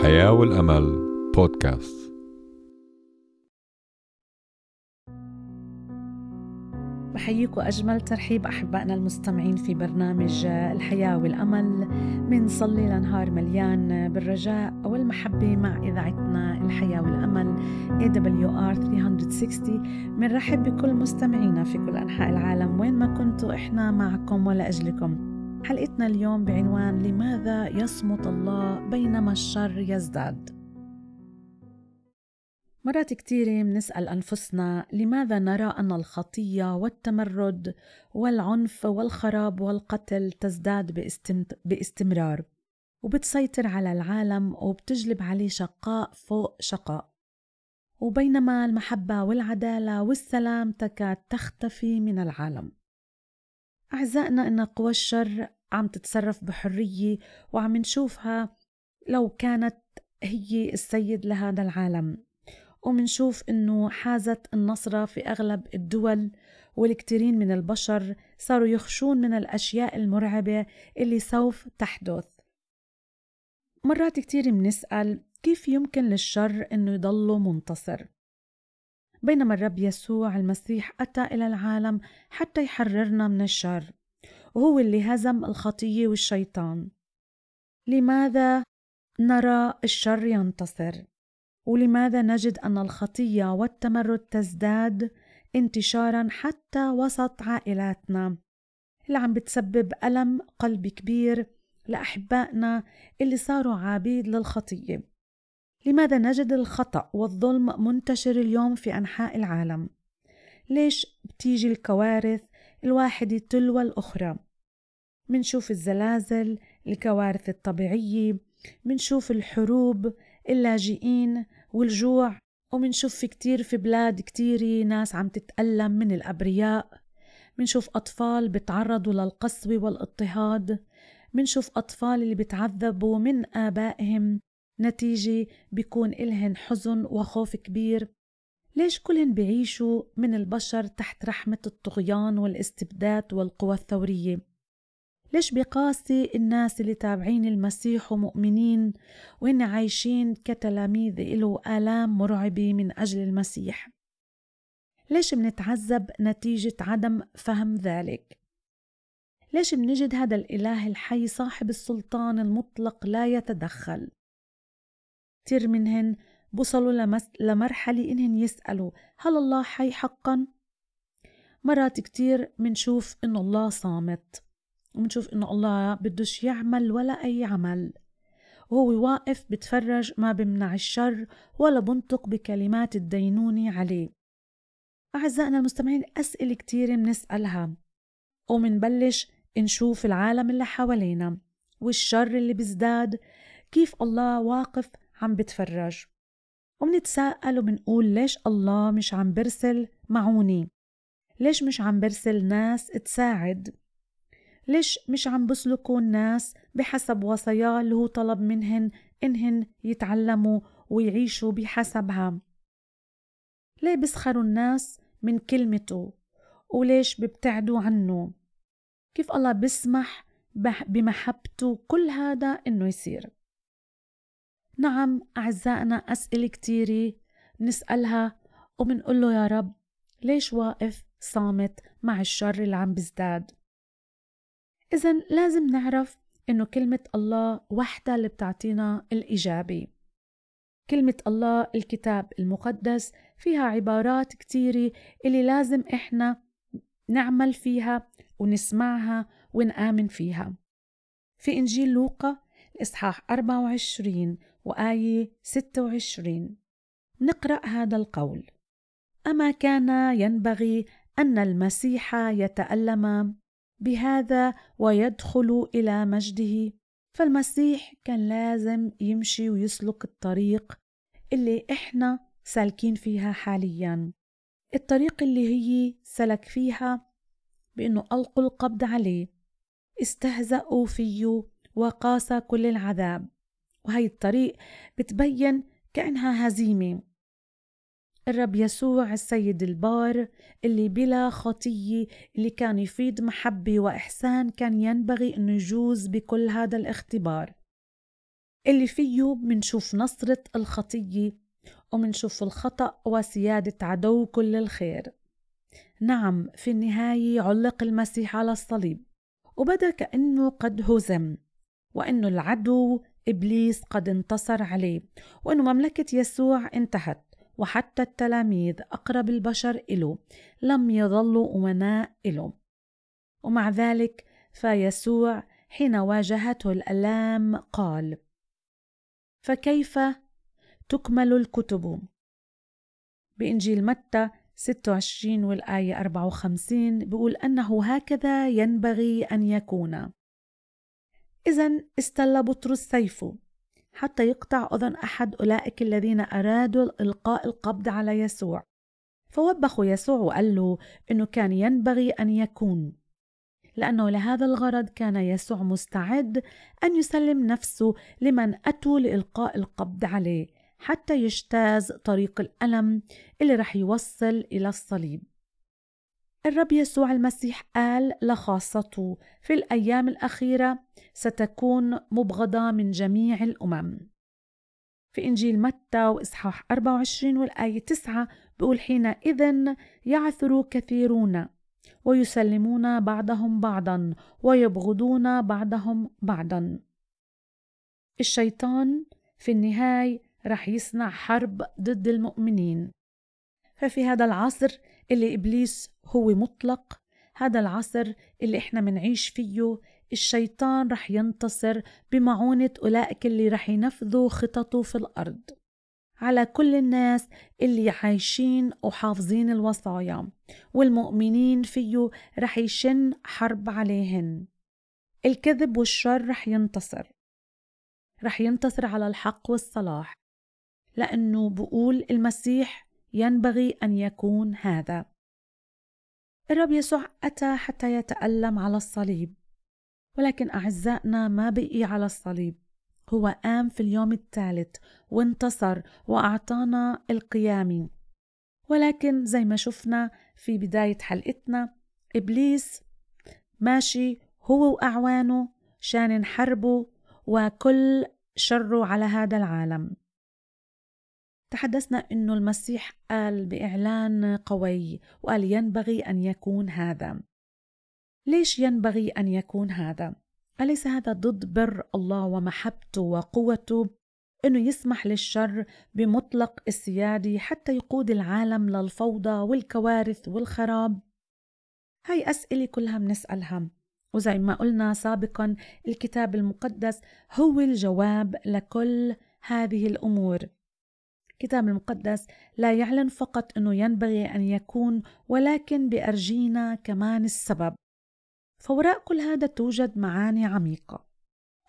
الحياة والأمل بودكاست. بحييكم أجمل ترحيب أحبائنا المستمعين في برنامج الحياة والأمل بنصلي لنهار مليان بالرجاء والمحبة مع إذاعتنا الحياة والأمل AWR 360 بنرحب بكل مستمعينا في كل أنحاء العالم وين ما كنتوا إحنا معكم ولأجلكم حلقتنا اليوم بعنوان لماذا يصمت الله بينما الشر يزداد؟ مرات كثيرة بنسأل أنفسنا لماذا نرى أن الخطية والتمرد والعنف والخراب والقتل تزداد باستمرار وبتسيطر على العالم وبتجلب عليه شقاء فوق شقاء. وبينما المحبة والعدالة والسلام تكاد تختفي من العالم. أعزائنا إن قوى الشر عم تتصرف بحرية وعم نشوفها لو كانت هي السيد لهذا العالم. ومنشوف إنه حازت النصرة في أغلب الدول والكثيرين من البشر صاروا يخشون من الأشياء المرعبة اللي سوف تحدث. مرات كتير منسأل كيف يمكن للشر إنه يضل منتصر؟ بينما الرب يسوع المسيح أتى إلى العالم حتى يحررنا من الشر. وهو اللي هزم الخطية والشيطان. لماذا نرى الشر ينتصر؟ ولماذا نجد أن الخطية والتمرد تزداد انتشارا حتى وسط عائلاتنا؟ اللي عم بتسبب ألم قلب كبير لأحبائنا اللي صاروا عبيد للخطية. لماذا نجد الخطأ والظلم منتشر اليوم في أنحاء العالم؟ ليش بتيجي الكوارث الواحدة تلو الأخرى؟ منشوف الزلازل، الكوارث الطبيعية، منشوف الحروب، اللاجئين والجوع ومنشوف في كتير في بلاد كتيرة ناس عم تتألم من الأبرياء منشوف أطفال بتعرضوا للقسوة والإضطهاد منشوف أطفال اللي بتعذبوا من آبائهم نتيجة بيكون إلهن حزن وخوف كبير. ليش كلهن بيعيشوا من البشر تحت رحمة الطغيان والاستبداد والقوى الثورية؟ ليش بقاسي الناس اللي تابعين المسيح ومؤمنين وهن عايشين كتلاميذ له آلام مرعبة من أجل المسيح؟ ليش منتعذب نتيجة عدم فهم ذلك؟ ليش منجد هذا الإله الحي صاحب السلطان المطلق لا يتدخل؟ كتير منهن بوصلوا. لمرحلة إنهن يسألوا هل الله حي حقا؟ مرات كتير منشوف إنه الله صامت ومنشوف إنه الله بدوش يعمل ولا أي عمل وهو واقف بتفرج ما بمنع الشر ولا بنطق بكلمات الدينونة عليه أعزائنا المستمعين أسئلة كتير منسألها ومنبلش نشوف العالم اللي حوالينا والشر اللي بيزداد كيف الله واقف عم بتفرج. ومنتساءل وبنقول ليش الله مش عم برسل معوني؟ ليش مش عم برسل ناس تساعد؟ ليش مش عم بسلكوا الناس بحسب وصاياه اللي هو طلب منهن إنهن يتعلموا ويعيشوا بحسبها؟ ليه بسخروا الناس من كلمته؟ وليش ببتعدوا عنه؟ كيف الله بسمح بمحبته كل هذا إنه يصير؟ نعم أعزائنا أسئلة كتيرة نسألها وبنقول له يا رب ليش واقف صامت مع الشر اللي عم بيزداد؟ إذا لازم نعرف إنه كلمة الله وحدة اللي بتعطينا الإجابة. كلمة الله الكتاب المقدس فيها عبارات كتيرة اللي لازم إحنا نعمل فيها ونسمعها ونآمن فيها. في إنجيل لوقا الإصحاح 24 وآية 26 نقرأ هذا القول. أما كان ينبغي أن المسيح يتألم بهذا ويدخل إلى مجده فالمسيح كان لازم يمشي ويسلك الطريق اللي إحنا سالكين فيها حاليا. الطريق اللي هي سلك فيها بأنه ألقوا القبض عليه استهزأوا فيه وقاس كل العذاب. وهي الطريق بتبين كأنها هزيمة. الرب يسوع السيد البار اللي بلا خطية اللي كان يفيد محبة وإحسان كان ينبغي أنه يجوز بكل هذا الاختبار. اللي فيه منشوف نصرة الخطية ومنشوف الخطأ وسيادة عدو كل الخير. نعم في النهاية علق المسيح على الصليب وبدأ كأنه قد هزم وأنه العدو إبليس قد انتصر عليه وأنه مملكة يسوع انتهت وحتى التلاميذ أقرب البشر إله لم يظلوا أمناء إله ومع ذلك فيسوع حين واجهته الآلام قال فكيف تكمل الكتب؟ بإنجيل متى 26 والآية 54 بيقول أنه هكذا ينبغي أن يكون. إذا استل بطرس سيفه حتى يقطع أذن أحد أولئك الذين أرادوا إلقاء القبض على يسوع. فوبخوا يسوع وقال له إنه كان ينبغي أن يكون لأنه لهذا الغرض كان يسوع مستعد أن يسلم نفسه لمن أتوا لإلقاء القبض عليه حتى يجتاز طريق الألم اللي رح يوصل إلى الصليب. الرب يسوع المسيح قال لخاصته في الأيام الأخيرة ستكون مبغضة من جميع الأمم. في إنجيل متى وإصحاح 24 والآية 9 بيقول حينئذ يعثر كثيرون ويسلمون بعضهم بعضا ويبغضون بعضهم بعضا. الشيطان في النهاية رح يصنع حرب ضد المؤمنين. ففي هذا العصر اللي إبليس هو مطلق. هذا العصر اللي إحنا منعيش فيه الشيطان رح ينتصر بمعونة أولئك اللي رح ينفذوا خططه في الأرض. على كل الناس اللي عايشين وحافظين الوصايا والمؤمنين فيه رح يشن حرب عليهن. الكذب والشر رح ينتصر. رح ينتصر على الحق والصلاح. لأنه بقول المسيح ينبغي أن يكون هذا. الرب يسوع أتى حتى يتألم على الصليب. ولكن أعزائنا ما بقي على الصليب. هو قام في اليوم الثالث وانتصر وأعطانا القيام ولكن زي ما شفنا في بداية حلقتنا إبليس ماشي هو وأعوانه شان حربه وكل شره على هذا العالم. تحدثنا إنه المسيح قال بإعلان قوي وقال ينبغي أن يكون هذا. ليش ينبغي أن يكون هذا؟ أليس هذا ضد بر الله ومحبته وقوته؟ إنه يسمح للشر بمطلق السيادة حتى يقود العالم للفوضى والكوارث والخراب؟ هاي أسئلة كلها بنسألها. وزي ما قلنا سابقا الكتاب المقدس هو الجواب لكل هذه الأمور. الكتاب المقدس لا يعلن فقط أنه ينبغي أن يكون ولكن بأرجينا كمان السبب. فوراء كل هذا توجد معاني عميقة.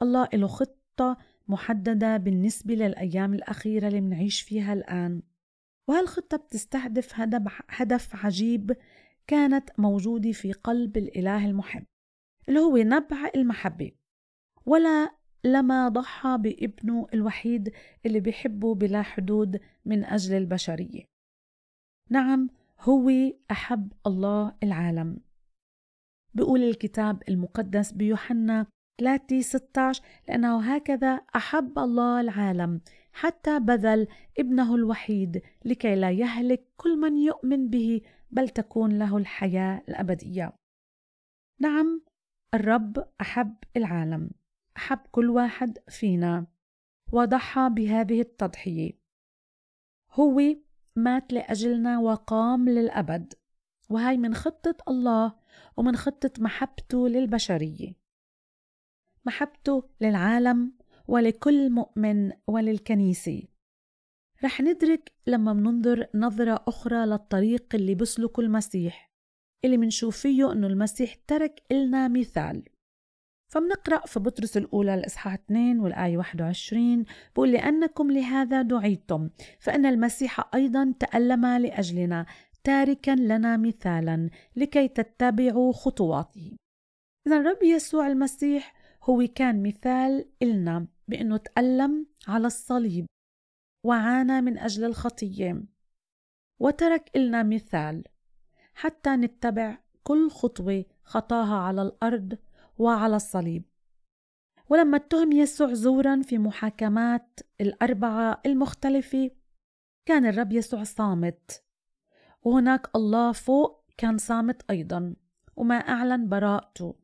الله له خطة محددة بالنسبة للأيام الأخيرة اللي منعيش فيها الآن. وهالخطة بتستهدف هدف عجيب كانت موجودة في قلب الإله المحب اللي هو نبع المحبة. ولا لما ضحى بابنه الوحيد اللي بيحبه بلا حدود من أجل البشرية. نعم هو أحب الله العالم. بيقول الكتاب المقدس بيوحنا 3 16 لأنه هكذا أحب الله العالم حتى بذل ابنه الوحيد لكي لا يهلك كل من يؤمن به بل تكون له الحياة الأبدية. نعم الرب أحب العالم. أحب كل واحد فينا. وضحى بهذه التضحية. هو مات لأجلنا وقام للأبد. وهي من خطة الله ومن خطة محبته للبشرية. محبته للعالم ولكل مؤمن وللكنيسة. رح ندرك لما مننظر نظرة أخرى للطريق اللي بسلكه المسيح اللي منشوف فيه أنه المسيح ترك إلنا مثال. فمنقرأ في بطرس الأولى الإصحاح 2 والآية 21 بقول لأنكم لهذا دعيتم فإن المسيح أيضا تألم لأجلنا تاركا لنا مثالا لكي تتبعوا خطواته. إذا الرب يسوع المسيح هو كان مثال إلنا بأنه تألم على الصليب وعانى من أجل الخطية وترك إلنا مثال حتى نتبع كل خطوة خطاها على الأرض وعلى الصليب. ولما اتهم يسوع زورا في محاكمات الأربعة المختلفة كان الرب يسوع صامت. وهناك الله فوق كان صامت أيضا وما أعلن براءته.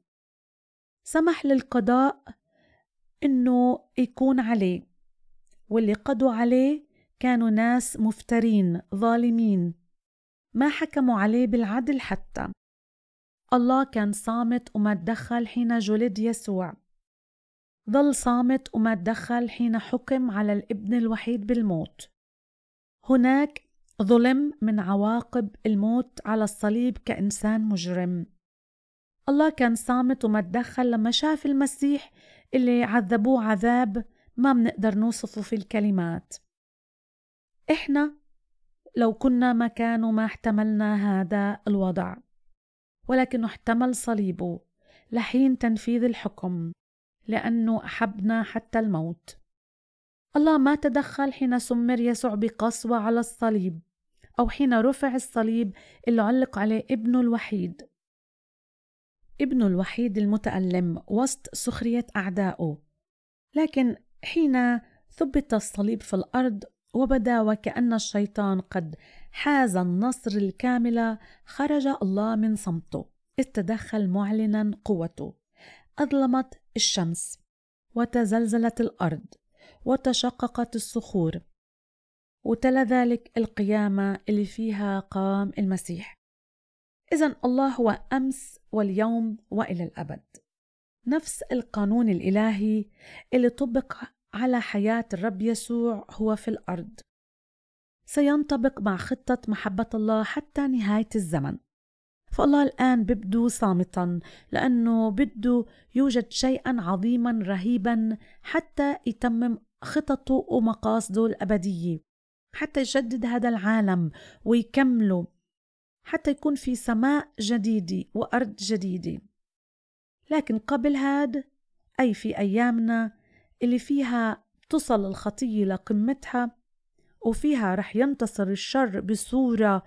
سمح للقضاء إنه يكون عليه. واللي قضوا عليه كانوا ناس مفترين ظالمين. ما حكموا عليه بالعدل حتى. الله كان صامت وما تدخل حين جلد يسوع. ظل صامت وما تدخل حين حكم على الابن الوحيد بالموت. هناك ظلم من عواقب الموت على الصليب كإنسان مجرم. الله كان صامت وما تدخل لما شاف المسيح اللي عذبوه عذاب ما بنقدر نوصفه في الكلمات. إحنا لو كنا مكانه ما احتملنا هذا الوضع. ولكنه احتمل صليبه لحين تنفيذ الحكم لأنه أحبنا حتى الموت. الله ما تدخل حين سمر يسوع بقسوة على الصليب أو حين رفع الصليب اللي علق عليه ابنه الوحيد. ابنه الوحيد المتألم وسط سخرية أعدائه. لكن حين ثبت الصليب في الأرض وبدا وكأن الشيطان قد حاز النصر الكامل خرج الله من صمته. استدخل معلنا قوته. أظلمت الشمس وتزلزلت الأرض وتشققت الصخور. وتلا ذلك القيامة اللي فيها قام المسيح. إذا الله هو أمس واليوم وإلى الأبد. نفس القانون الإلهي اللي طبق على حياة الرب يسوع هو في الأرض. سينطبق مع خطة محبة الله حتى نهاية الزمن. فالله الآن ببدو صامتا لأنه بده يوجد شيئا عظيما رهيبا حتى يتمم خططه ومقاصده الأبدية حتى يجدد هذا العالم ويكمله حتى يكون في سماء جديدة وأرض جديدة. لكن قبل هاد أي في أيامنا اللي فيها تصل الخطية لقمتها وفيها رح ينتصر الشر بصورة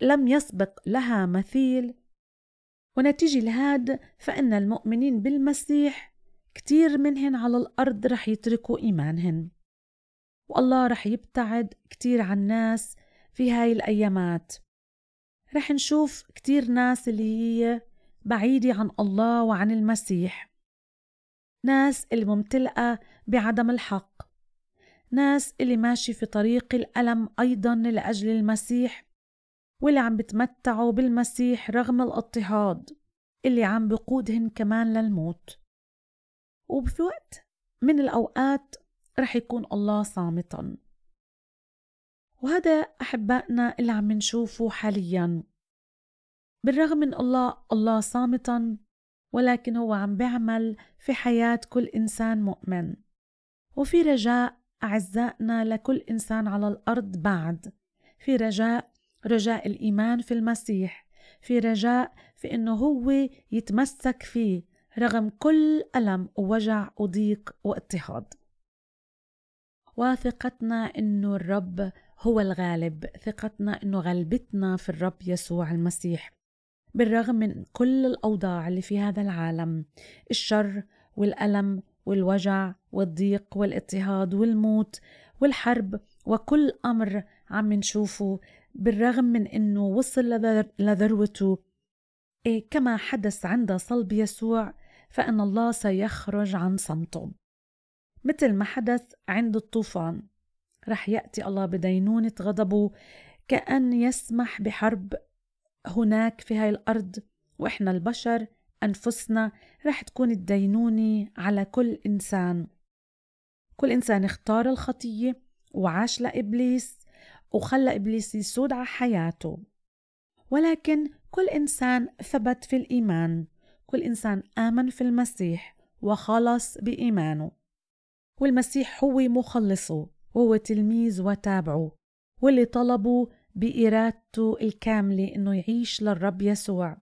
لم يسبق لها مثيل. ونتيجة لهاد فإن المؤمنين بالمسيح كتير منهن على الأرض رح يتركوا إيمانهن. والله رح يبتعد كتير عن الناس في هاي الأيامات. رح نشوف كتير ناس اللي هي بعيدة عن الله وعن المسيح. ناس اللي ممتلئة بعدم الحق. ناس اللي ماشي في طريق الألم أيضا لأجل المسيح واللي عم بتمتعوا بالمسيح رغم الاضطهاد اللي عم بقودهن كمان للموت. وفي وقت من الأوقات رح يكون الله صامتا. وهذا أحبائنا اللي عم نشوفه حاليا. بالرغم من الله الله صامتا ولكن هو عم بيعمل في حياة كل إنسان مؤمن. وفي رجاء أعزائنا لكل إنسان على الأرض بعد. في رجاء رجاء الإيمان في المسيح. في رجاء في إنه هو يتمسك فيه رغم كل ألم ووجع وضيق واضطهاد. وثقتنا إنه الرب هو الغالب. ثقتنا إنه غلبتنا في الرب يسوع المسيح. بالرغم من كل الأوضاع اللي في هذا العالم الشر والألم والوجع والضيق والاضطهاد والموت والحرب وكل أمر عم نشوفه بالرغم من أنه وصل لذروته. إيه كما حدث عند صلب يسوع فإن الله سيخرج عن صمته. مثل ما حدث عند الطوفان رح يأتي الله بدينونة غضبه كأن يسمح بحرب هناك في هاي الأرض وإحنا البشر أنفسنا رح تكون الدينونة على كل إنسان. كل إنسان اختار الخطية وعاش لإبليس وخلى إبليس يسود على حياته. ولكن كل إنسان ثبت في الإيمان. كل إنسان آمن في المسيح وخلص بإيمانه. والمسيح هو مخلصه وهو تلميذ وتابعه واللي طلبوا بإرادته الكاملة إنه يعيش للرب يسوع.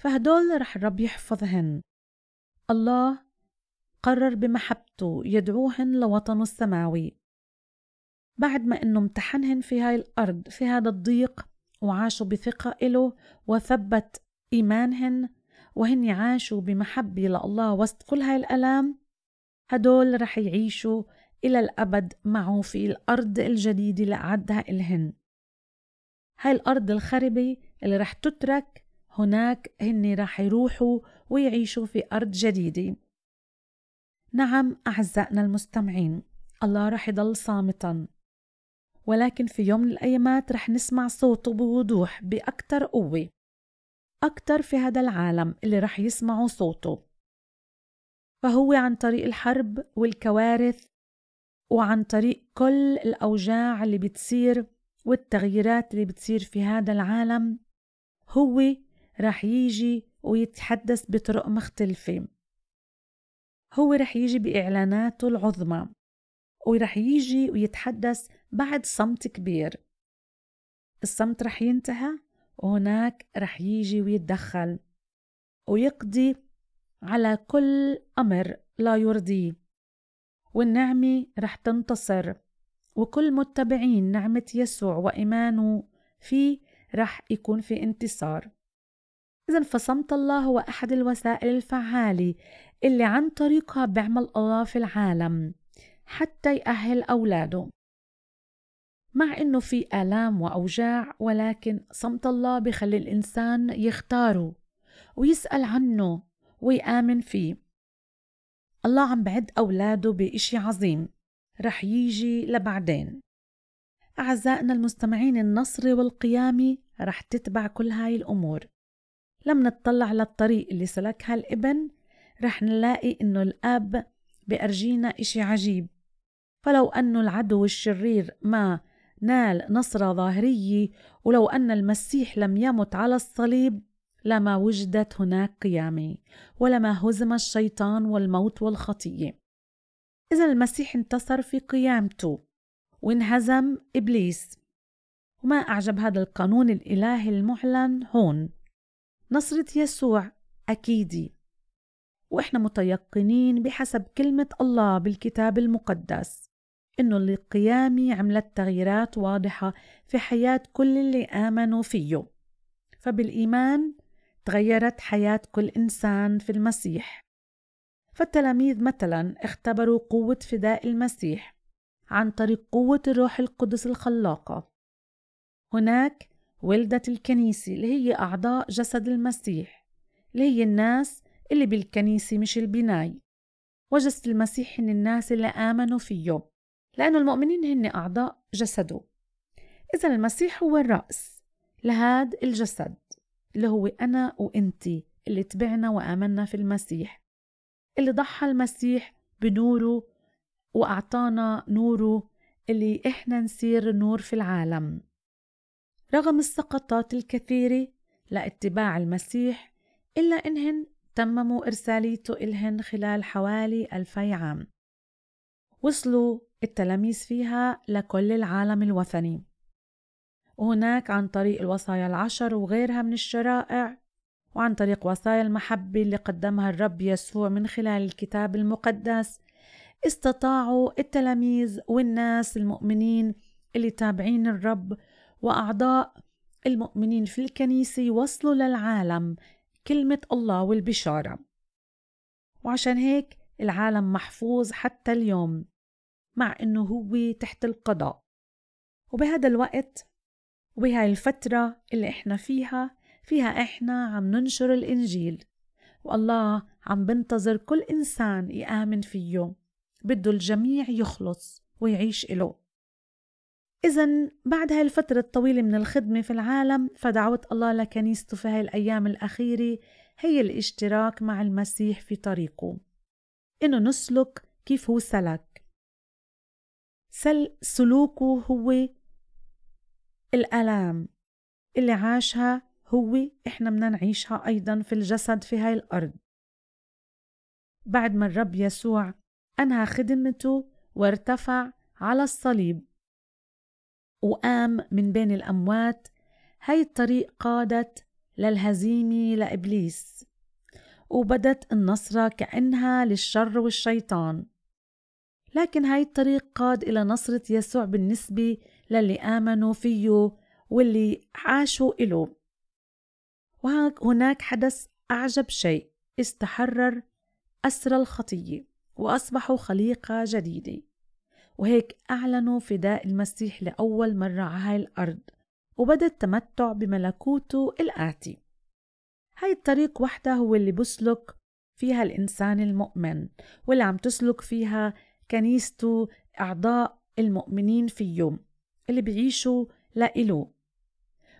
فهدول رح الرب يحفظهن. الله قرر بمحبته يدعوهن لوطنه السماوي. بعد ما إنه امتحنهن في هاي الأرض في هذا الضيق وعاشوا بثقة إله وثبت إيمانهن وهن عاشوا بمحبة لله وسط كل هاي الألام هدول رح يعيشوا إلى الأبد معه في الأرض الجديدة اللي أعدها إلهن. هاي الأرض الخربة اللي رح تترك هناك هن رح يروحوا ويعيشوا في أرض جديدة. نعم أعزائنا المستمعين الله رح يضل صامتا. ولكن في يوم من الأيامات رح نسمع صوته بوضوح بأكتر قوة أكتر في هذا العالم اللي رح يسمعوا صوته. فهو عن طريق الحرب والكوارث وعن طريق كل الأوجاع اللي بتصير والتغييرات اللي بتصير في هذا العالم هو رح يجي ويتحدث بطرق مختلفة. هو رح يجي بإعلاناته العظمى ورح يجي ويتحدث بعد صمت كبير. الصمت رح ينتهى وهناك رح يجي ويتدخل ويقضي على كل أمر لا يرضيه والنعمة رح تنتصر وكل متبعين نعمة يسوع وإيمانه فيه رح يكون في انتصار. إذا فصمت الله هو أحد الوسائل الفعالة اللي عن طريقها بيعمل الله في العالم حتى يأهل أولاده. مع إنه في آلام وأوجاع ولكن صمت الله بخلي الإنسان يختاره ويسأل عنه ويآمن فيه. الله عم بعد أولاده بإشي عظيم رح يجي لبعدين. أعزائنا المستمعين النصر والقيامة رح تتبع كل هاي الأمور. لما نطلع للطريق اللي سلكها الإبن رح نلاقي إنه الأب بأرجينا إشي عجيب. فلو أن العدو الشرير ما نال نصرة ظاهرية ولو أن المسيح لم يمت على الصليب لما وجدت هناك قيامة ولما هزم الشيطان والموت والخطية. إذا المسيح انتصر في قيامته وانهزم إبليس. وما أعجب هذا القانون الإلهي المعلن هون. نصرة يسوع أكيدي وإحنا متيقنين بحسب كلمة الله بالكتاب المقدس إنه القيامة عملت تغييرات واضحة في حياة كل اللي آمنوا فيه. فبالإيمان تغيرت حياة كل إنسان في المسيح. فالتلاميذ مثلا اختبروا قوة فداء المسيح عن طريق قوة الروح القدس الخلاقة. هناك ولدت الكنيسة اللي هي أعضاء جسد المسيح اللي هي الناس اللي بالكنيسة مش البناي. وجسد المسيح هن الناس اللي آمنوا فيه لأنه المؤمنين هن أعضاء جسده. إذا المسيح هو الرأس لهذا الجسد اللي هو أنا وإنتي اللي تبعنا وآمنا في المسيح. اللي ضحى المسيح بنوره وأعطانا نوره اللي إحنا نصير نور في العالم. رغم السقطات الكثيرة لاتباع المسيح إلا إنهن تمموا إرساليته إلهن خلال حوالي ألفي عام. وصلوا التلاميذ فيها لكل العالم الوثني. وهناك عن طريق الوصايا العشر وغيرها من الشرائع وعن طريق وصايا المحبة اللي قدمها الرب يسوع من خلال الكتاب المقدس استطاعوا التلاميذ والناس المؤمنين اللي تابعين الرب وأعضاء المؤمنين في الكنيسة يوصلوا للعالم كلمة الله والبشارة. وعشان هيك العالم محفوظ حتى اليوم مع إنه هو تحت القضاء. وبهذا الوقت وبهاي الفترة اللي إحنا فيها فيها إحنا عم ننشر الإنجيل. والله عم بنتظر كل إنسان يآمن فيه بده الجميع يخلص ويعيش إله. إذا بعد هاي الفترة الطويلة من الخدمة في العالم فدعوة الله لكنيسته في هاي الأيام الأخيرة هي الاشتراك مع المسيح في طريقه. إنه نسلك كيف هو سلك. سل سلوكه هو الآلام اللي عاشها هو إحنا بدنا نعيشها أيضا في الجسد في هاي الأرض. بعد ما الرب يسوع أنهى خدمته وارتفع على الصليب وقام من بين الأموات. هاي الطريق قادت للهزيمة لإبليس وبدت النصرة كأنها للشر والشيطان. لكن هاي الطريق قاد إلى نصرة يسوع بالنسبة للي آمنوا فيه واللي عاشوا إله. وهناك حدث أعجب شيء. استحرر أسر الخطية وأصبحوا خليقة جديدة. وهيك أعلنوا فداء المسيح لأول مرة على هاي الأرض وبدأ التمتع بملكوته الآتي. هاي الطريق وحدها هو اللي بسلك فيها الإنسان المؤمن واللي عم تسلك فيها كنيسته أعضاء المؤمنين فيه اللي بيعيشوا لإله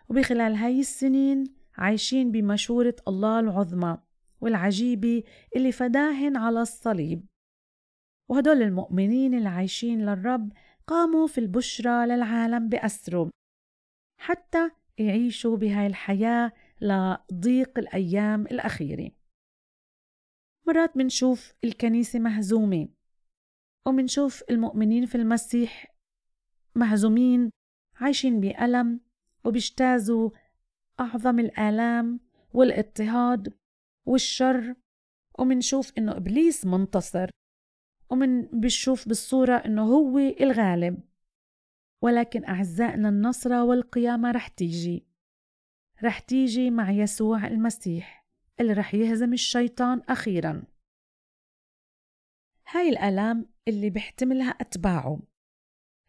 وبخلال هاي السنين عايشين بمشورة الله العظمى والعجيبة اللي فداهن على الصليب. وهدول المؤمنين اللي عايشين للرب قاموا في البشرى للعالم بأسره حتى يعيشوا بهاي الحياة لضيق الأيام الأخيرة. مرات منشوف الكنيسة مهزومة ومنشوف المؤمنين في المسيح مهزومين عايشين بألم وبيجتازوا أعظم الآلام والاضطهاد والشر ومنشوف إنه إبليس منتصر. ومن بنشوف بالصورة إنه هو الغالب. ولكن أعزائنا النصرة والقيامة رح تيجي. رح تيجي مع يسوع المسيح اللي رح يهزم الشيطان أخيرا. هاي الآلام اللي بيحتملها أتباعه.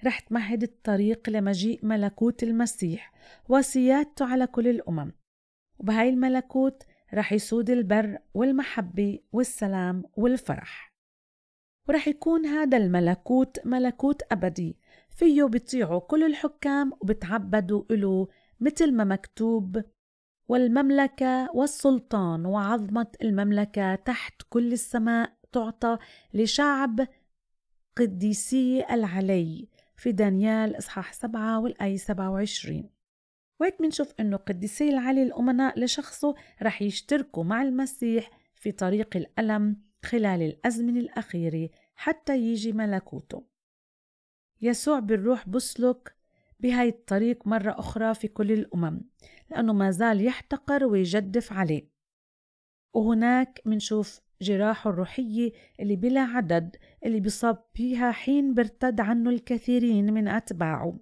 رح تمهد الطريق لمجيء ملكوت المسيح وسيادته على كل الأمم. وبهاي الملكوت رح يسود البر والمحبة والسلام والفرح. ورح يكون هذا الملكوت ملكوت أبدي. فيه بيطيعوا كل الحكام وبتعبدوا إله مثل ما مكتوب والمملكة والسلطان وعظمة المملكة تحت كل السماء تعطى لشعب قديسي العلي في دانيال إصحاح سبعة والآية سبعة وعشرين. وهيك منشوف إنه قديسي العلي الأمناء لشخصه رح يشتركوا مع المسيح في طريق الألم خلال الأزمنة الأخيرة حتى يجي ملكوته. يسوع بالروح بسلك بهاي الطريق مرة أخرى في كل الأمم لأنه ما زال يحتقر ويجدف عليه. وهناك منشوف جراحه الروحية اللي بلا عدد اللي بصاب فيها حين بارتد عنه الكثيرين من أتباعه.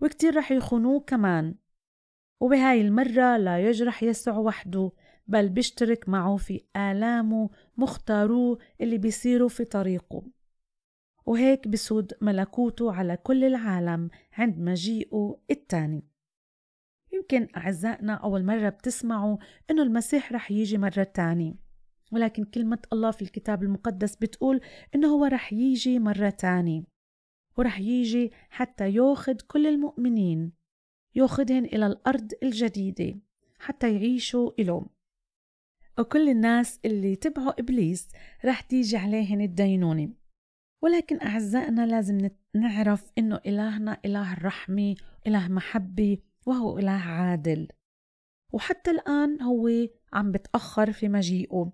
وكتير رح يخونوه كمان. وبهاي المرة لا يجرح يسوع وحده بل بيشترك معه في آلامه مختاروه اللي بيصيروا في طريقه. وهيك بسود ملكوته على كل العالم عند مجيئه التاني. يمكن أعزائنا أول مرة بتسمعوا إنه المسيح رح يجي مرة تاني. ولكن كلمة الله في الكتاب المقدس بتقول إنه هو رح يجي مرة تاني. ورح يجي حتى ياخد كل المؤمنين ياخدهن إلى الأرض الجديدة حتى يعيشوا إله وكل الناس اللي تبعوا إبليس رح تيجي عليهن الدينونة ولكن أعزائنا لازم نعرف إنه إلهنا إله الرحمة إله محبة وهو إله عادل. وحتى الآن هو عم بتأخر في مجيئه.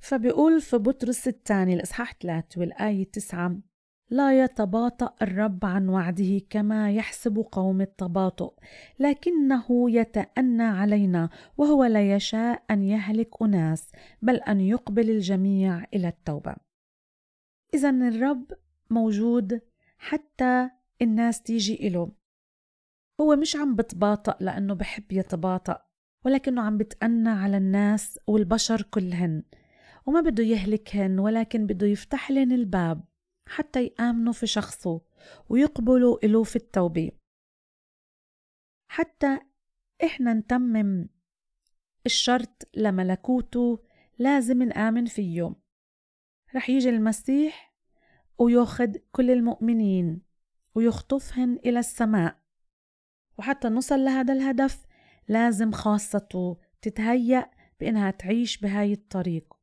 فبيقول في بطرس الثاني الإصحاح 3 والآية 9 لا يتباطأ الرب عن وعده كما يحسب قوم التباطؤ لكنه يتأنى علينا وهو لا يشاء أن يهلك أناس بل أن يقبل الجميع إلى التوبة. إذا الرب موجود حتى الناس تيجي إله هو مش عم بتباطأ لأنه بحب يتباطأ ولكنه عم بتأنى على الناس والبشر كلهن. وما بده يهلكهن ولكن بده يفتح لهن الباب. حتى يآمنوا في شخصه ويقبلوا إله في التوبة. حتى إحنا نتمم الشرط لملكوته لازم نآمن فيه. رح يجي المسيح وياخد كل المؤمنين ويخطفهن إلى السماء. وحتى نوصل لهذا الهدف لازم خاصته تتهيأ بإنها تعيش بهاي الطريق.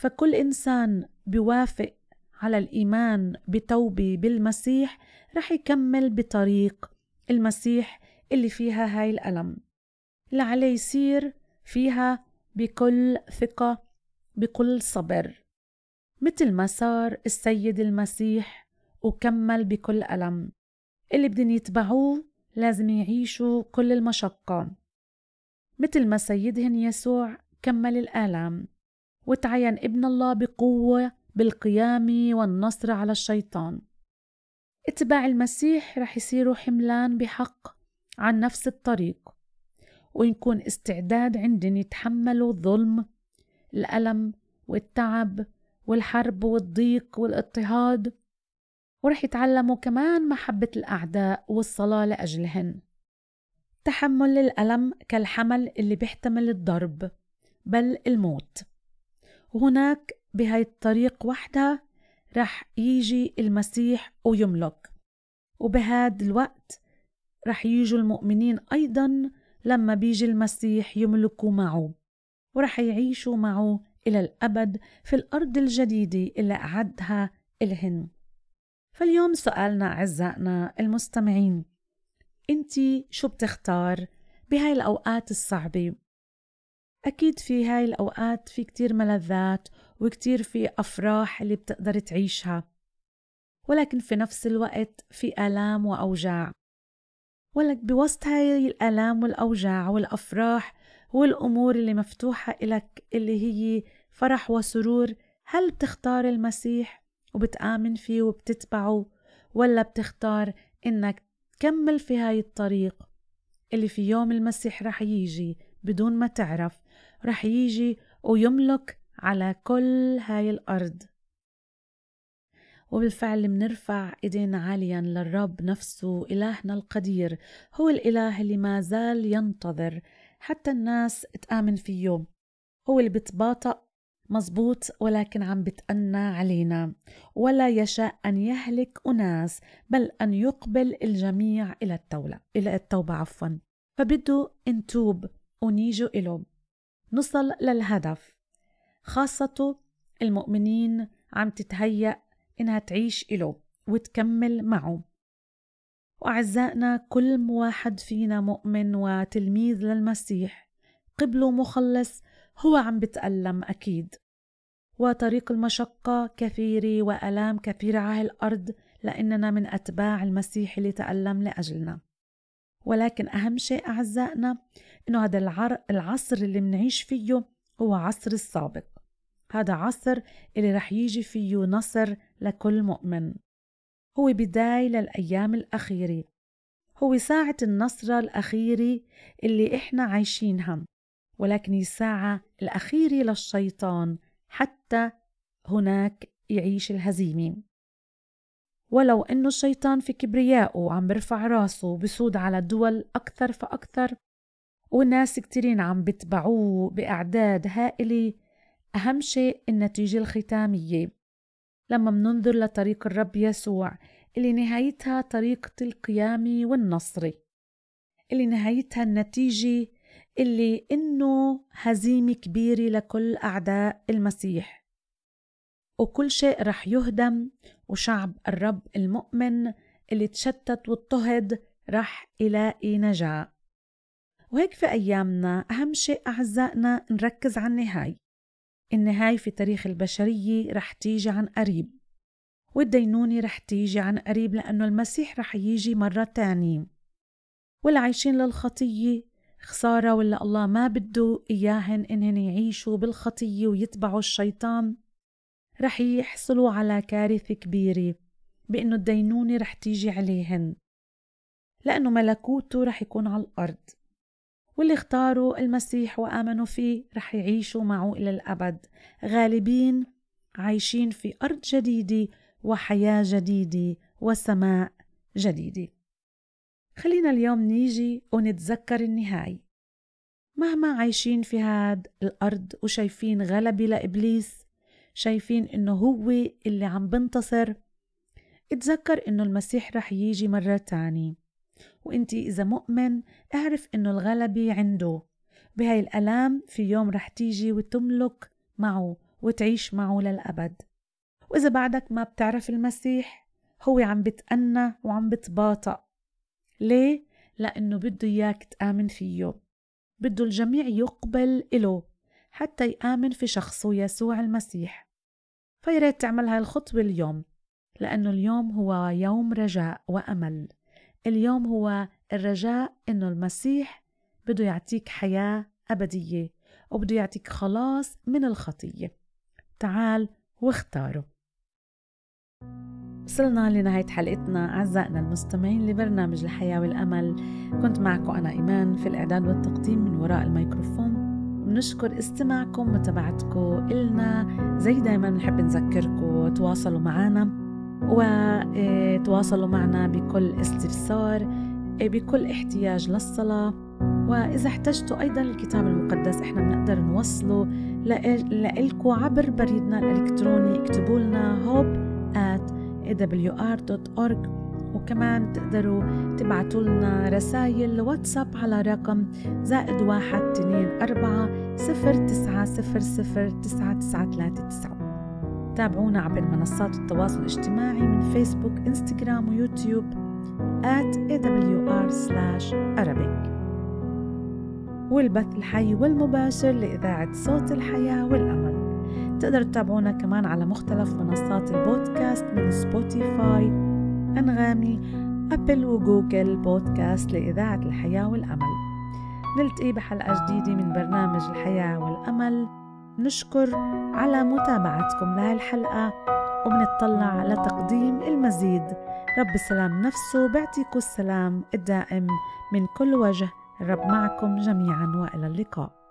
فكل إنسان بيوافق على الإيمان بتوبة بالمسيح رح يكمل بطريق المسيح اللي فيها هاي الألم. اللي عليه يصير فيها بكل ثقة بكل صبر. مثل ما صار السيد المسيح وكمل بكل ألم. اللي بدهم يتبعوه لازم يعيشوا كل المشقة. مثل ما سيدهن يسوع كمل الآلام. وتعين ابن الله بقوة بالقيام والنصر على الشيطان. اتباع المسيح رح يصيروا حملان بحق عن نفس الطريق ويكون استعداد عندن يتحملوا الظلم الألم والتعب والحرب والضيق والاضطهاد ورح يتعلموا كمان محبة الأعداء والصلاة لأجلهن. تحمل الألم كالحمل اللي بيحتمل الضرب بل الموت. وهناك بهاي الطريق وحدها رح يجي المسيح ويملك. وبهاد الوقت رح يجوا المؤمنين أيضا لما بيجي المسيح يملكوا معه ورح يعيشوا معه إلى الأبد في الأرض الجديدة اللي أعدها إلهن. فاليوم سؤالنا أعزائنا المستمعين انتي شو بتختار بهاي الأوقات الصعبة؟ أكيد في هاي الأوقات في كتير ملذات وكتير في أفراح اللي بتقدر تعيشها. ولكن في نفس الوقت في آلام وأوجاع. ولك بوسط هاي الآلام والأوجاع والأفراح والأمور اللي مفتوحة إلك اللي هي فرح وسرور هل بتختار المسيح وبتآمن فيه وبتتبعه ولا بتختار إنك تكمل في هاي الطريق اللي في يوم المسيح رح يجي بدون ما تعرف؟ رح يجي ويملك على كل هاي الأرض. وبالفعل منرفع إيدينا عاليا للرب نفسه إلهنا القدير هو الإله اللي ما زال ينتظر حتى الناس تآمن فيه. هو اللي بتباطأ مزبوط ولكن عم بتأنى علينا. ولا يشاء أن يهلك أناس بل أن يقبل الجميع إلى التوبة إلى التوبة عفوا. فبده نتوب ونيجوا إله نصل للهدف. خاصة المؤمنين عم تتهيأ إنها تعيش إله وتكمل معه. وأعزائنا كل واحد فينا مؤمن وتلميذ للمسيح. قبله مخلص هو عم بتألم أكيد. وطريق المشقة كثيرة وألام كثيرة على الأرض لأننا من أتباع المسيح اللي تألم لأجلنا. ولكن أهم شيء أعزائنا إنه هذا العصر اللي منعيش فيه هو عصر السابق. هذا عصر اللي رح يجي فيه نصر لكل مؤمن. هو بداية للأيام الأخيرة. هو ساعة النصرة الأخيرة اللي إحنا عايشينها ولكن الساعة الأخيرة للشيطان حتى هناك يعيش الهزيمة. ولو إنه الشيطان في كبريائه عم برفع راسه وبسود على الدول أكثر فأكثر والناس كتيرين عم بتبعوه بأعداد هائلة أهم شيء النتيجة الختامية. لما مننظر لطريق الرب يسوع اللي نهايتها طريقة القيام والنصر. اللي نهايتها النتيجة اللي إنه هزيمة كبيرة لكل أعداء المسيح. وكل شيء رح يهدم وشعب الرب المؤمن اللي تشتت واضطهد رح يلاقي نجاة. وهيك في أيامنا أهم شيء أعزائنا نركز على النهاية. النهاية في تاريخ البشرية رح تيجي عن قريب والدينونة رح تيجي عن قريب لأنه المسيح رح يجي مرة تانية. والعايشين للخطية خسارة ولا الله ما بده إياهن إنهن يعيشوا بالخطية ويتبعوا الشيطان رح يحصلوا على كارثة كبيرة بإنه الدينونة رح تيجي عليهن لأنه ملكوته رح يكون على الأرض. واللي اختاروا المسيح وآمنوا فيه رح يعيشوا معه إلى الأبد. غالبين عايشين في أرض جديدة وحياة جديدة وسماء جديدة. خلينا اليوم نيجي ونتذكر النهاية. مهما عايشين في هاد الأرض وشايفين غلبة لإبليس شايفين إنه هو اللي عم بنتصر اتذكر إنه المسيح رح يجي مرة تانية. وانتي إذا مؤمن اعرف إنه الغلبة عنده. بهاي الألام في يوم رح تيجي وتملك معه وتعيش معه للأبد. وإذا بعدك ما بتعرف المسيح هو عم بتأنى وعم بتباطأ. ليه؟ لأنه بده إياك تآمن فيه. بده الجميع يقبل إله حتى يآمن في شخصه يسوع المسيح. فياريت تعمل هاي الخطوة اليوم لأنه اليوم هو يوم رجاء وأمل. اليوم هو الرجاء إنه المسيح بده يعطيك حياة أبدية وبده يعطيك خلاص من الخطية. تعال واختاره. وصلنا لنهاية حلقتنا أعزائنا المستمعين لبرنامج الحياة والأمل. كنت معكم أنا إيمان في الإعداد والتقديم من وراء الميكروفون. بنشكر استماعكم ومتابعتكم إلنا. زي دايما نحب نذكركم تواصلوا معنا. وتواصلوا معنا بكل استفسار بكل احتياج للصلاة. وإذا احتجتوا أيضا الكتاب المقدس إحنا بنقدر نوصله لإلكم عبر بريدنا الإلكتروني. اكتبوا لنا hope at awr.org وكمان تقدروا تبعتوا لنا رسائل واتساب على رقم زائد واحد تنين أربعة صفر تسعة صفر صفر تسعة تسعة ثلاثة تسعة. تابعونا عبر منصات التواصل الاجتماعي من فيسبوك إنستغرام ويوتيوب at awr arabic. والبث الحي والمباشر لإذاعة صوت الحياة والأمل. تقدروا تتابعونا كمان على مختلف منصات البودكاست من Spotify أنغامي Apple و Google Podcast لإذاعة الحياة والأمل. نلتقي بحلقة جديدة من برنامج الحياة والأمل. نشكر على متابعتكم لهالحلقة الحلقة وبنطلع على تقديم المزيد. رب السلام نفسه بيعطيكم السلام الدائم من كل وجه. الرب معكم جميعا وإلى اللقاء.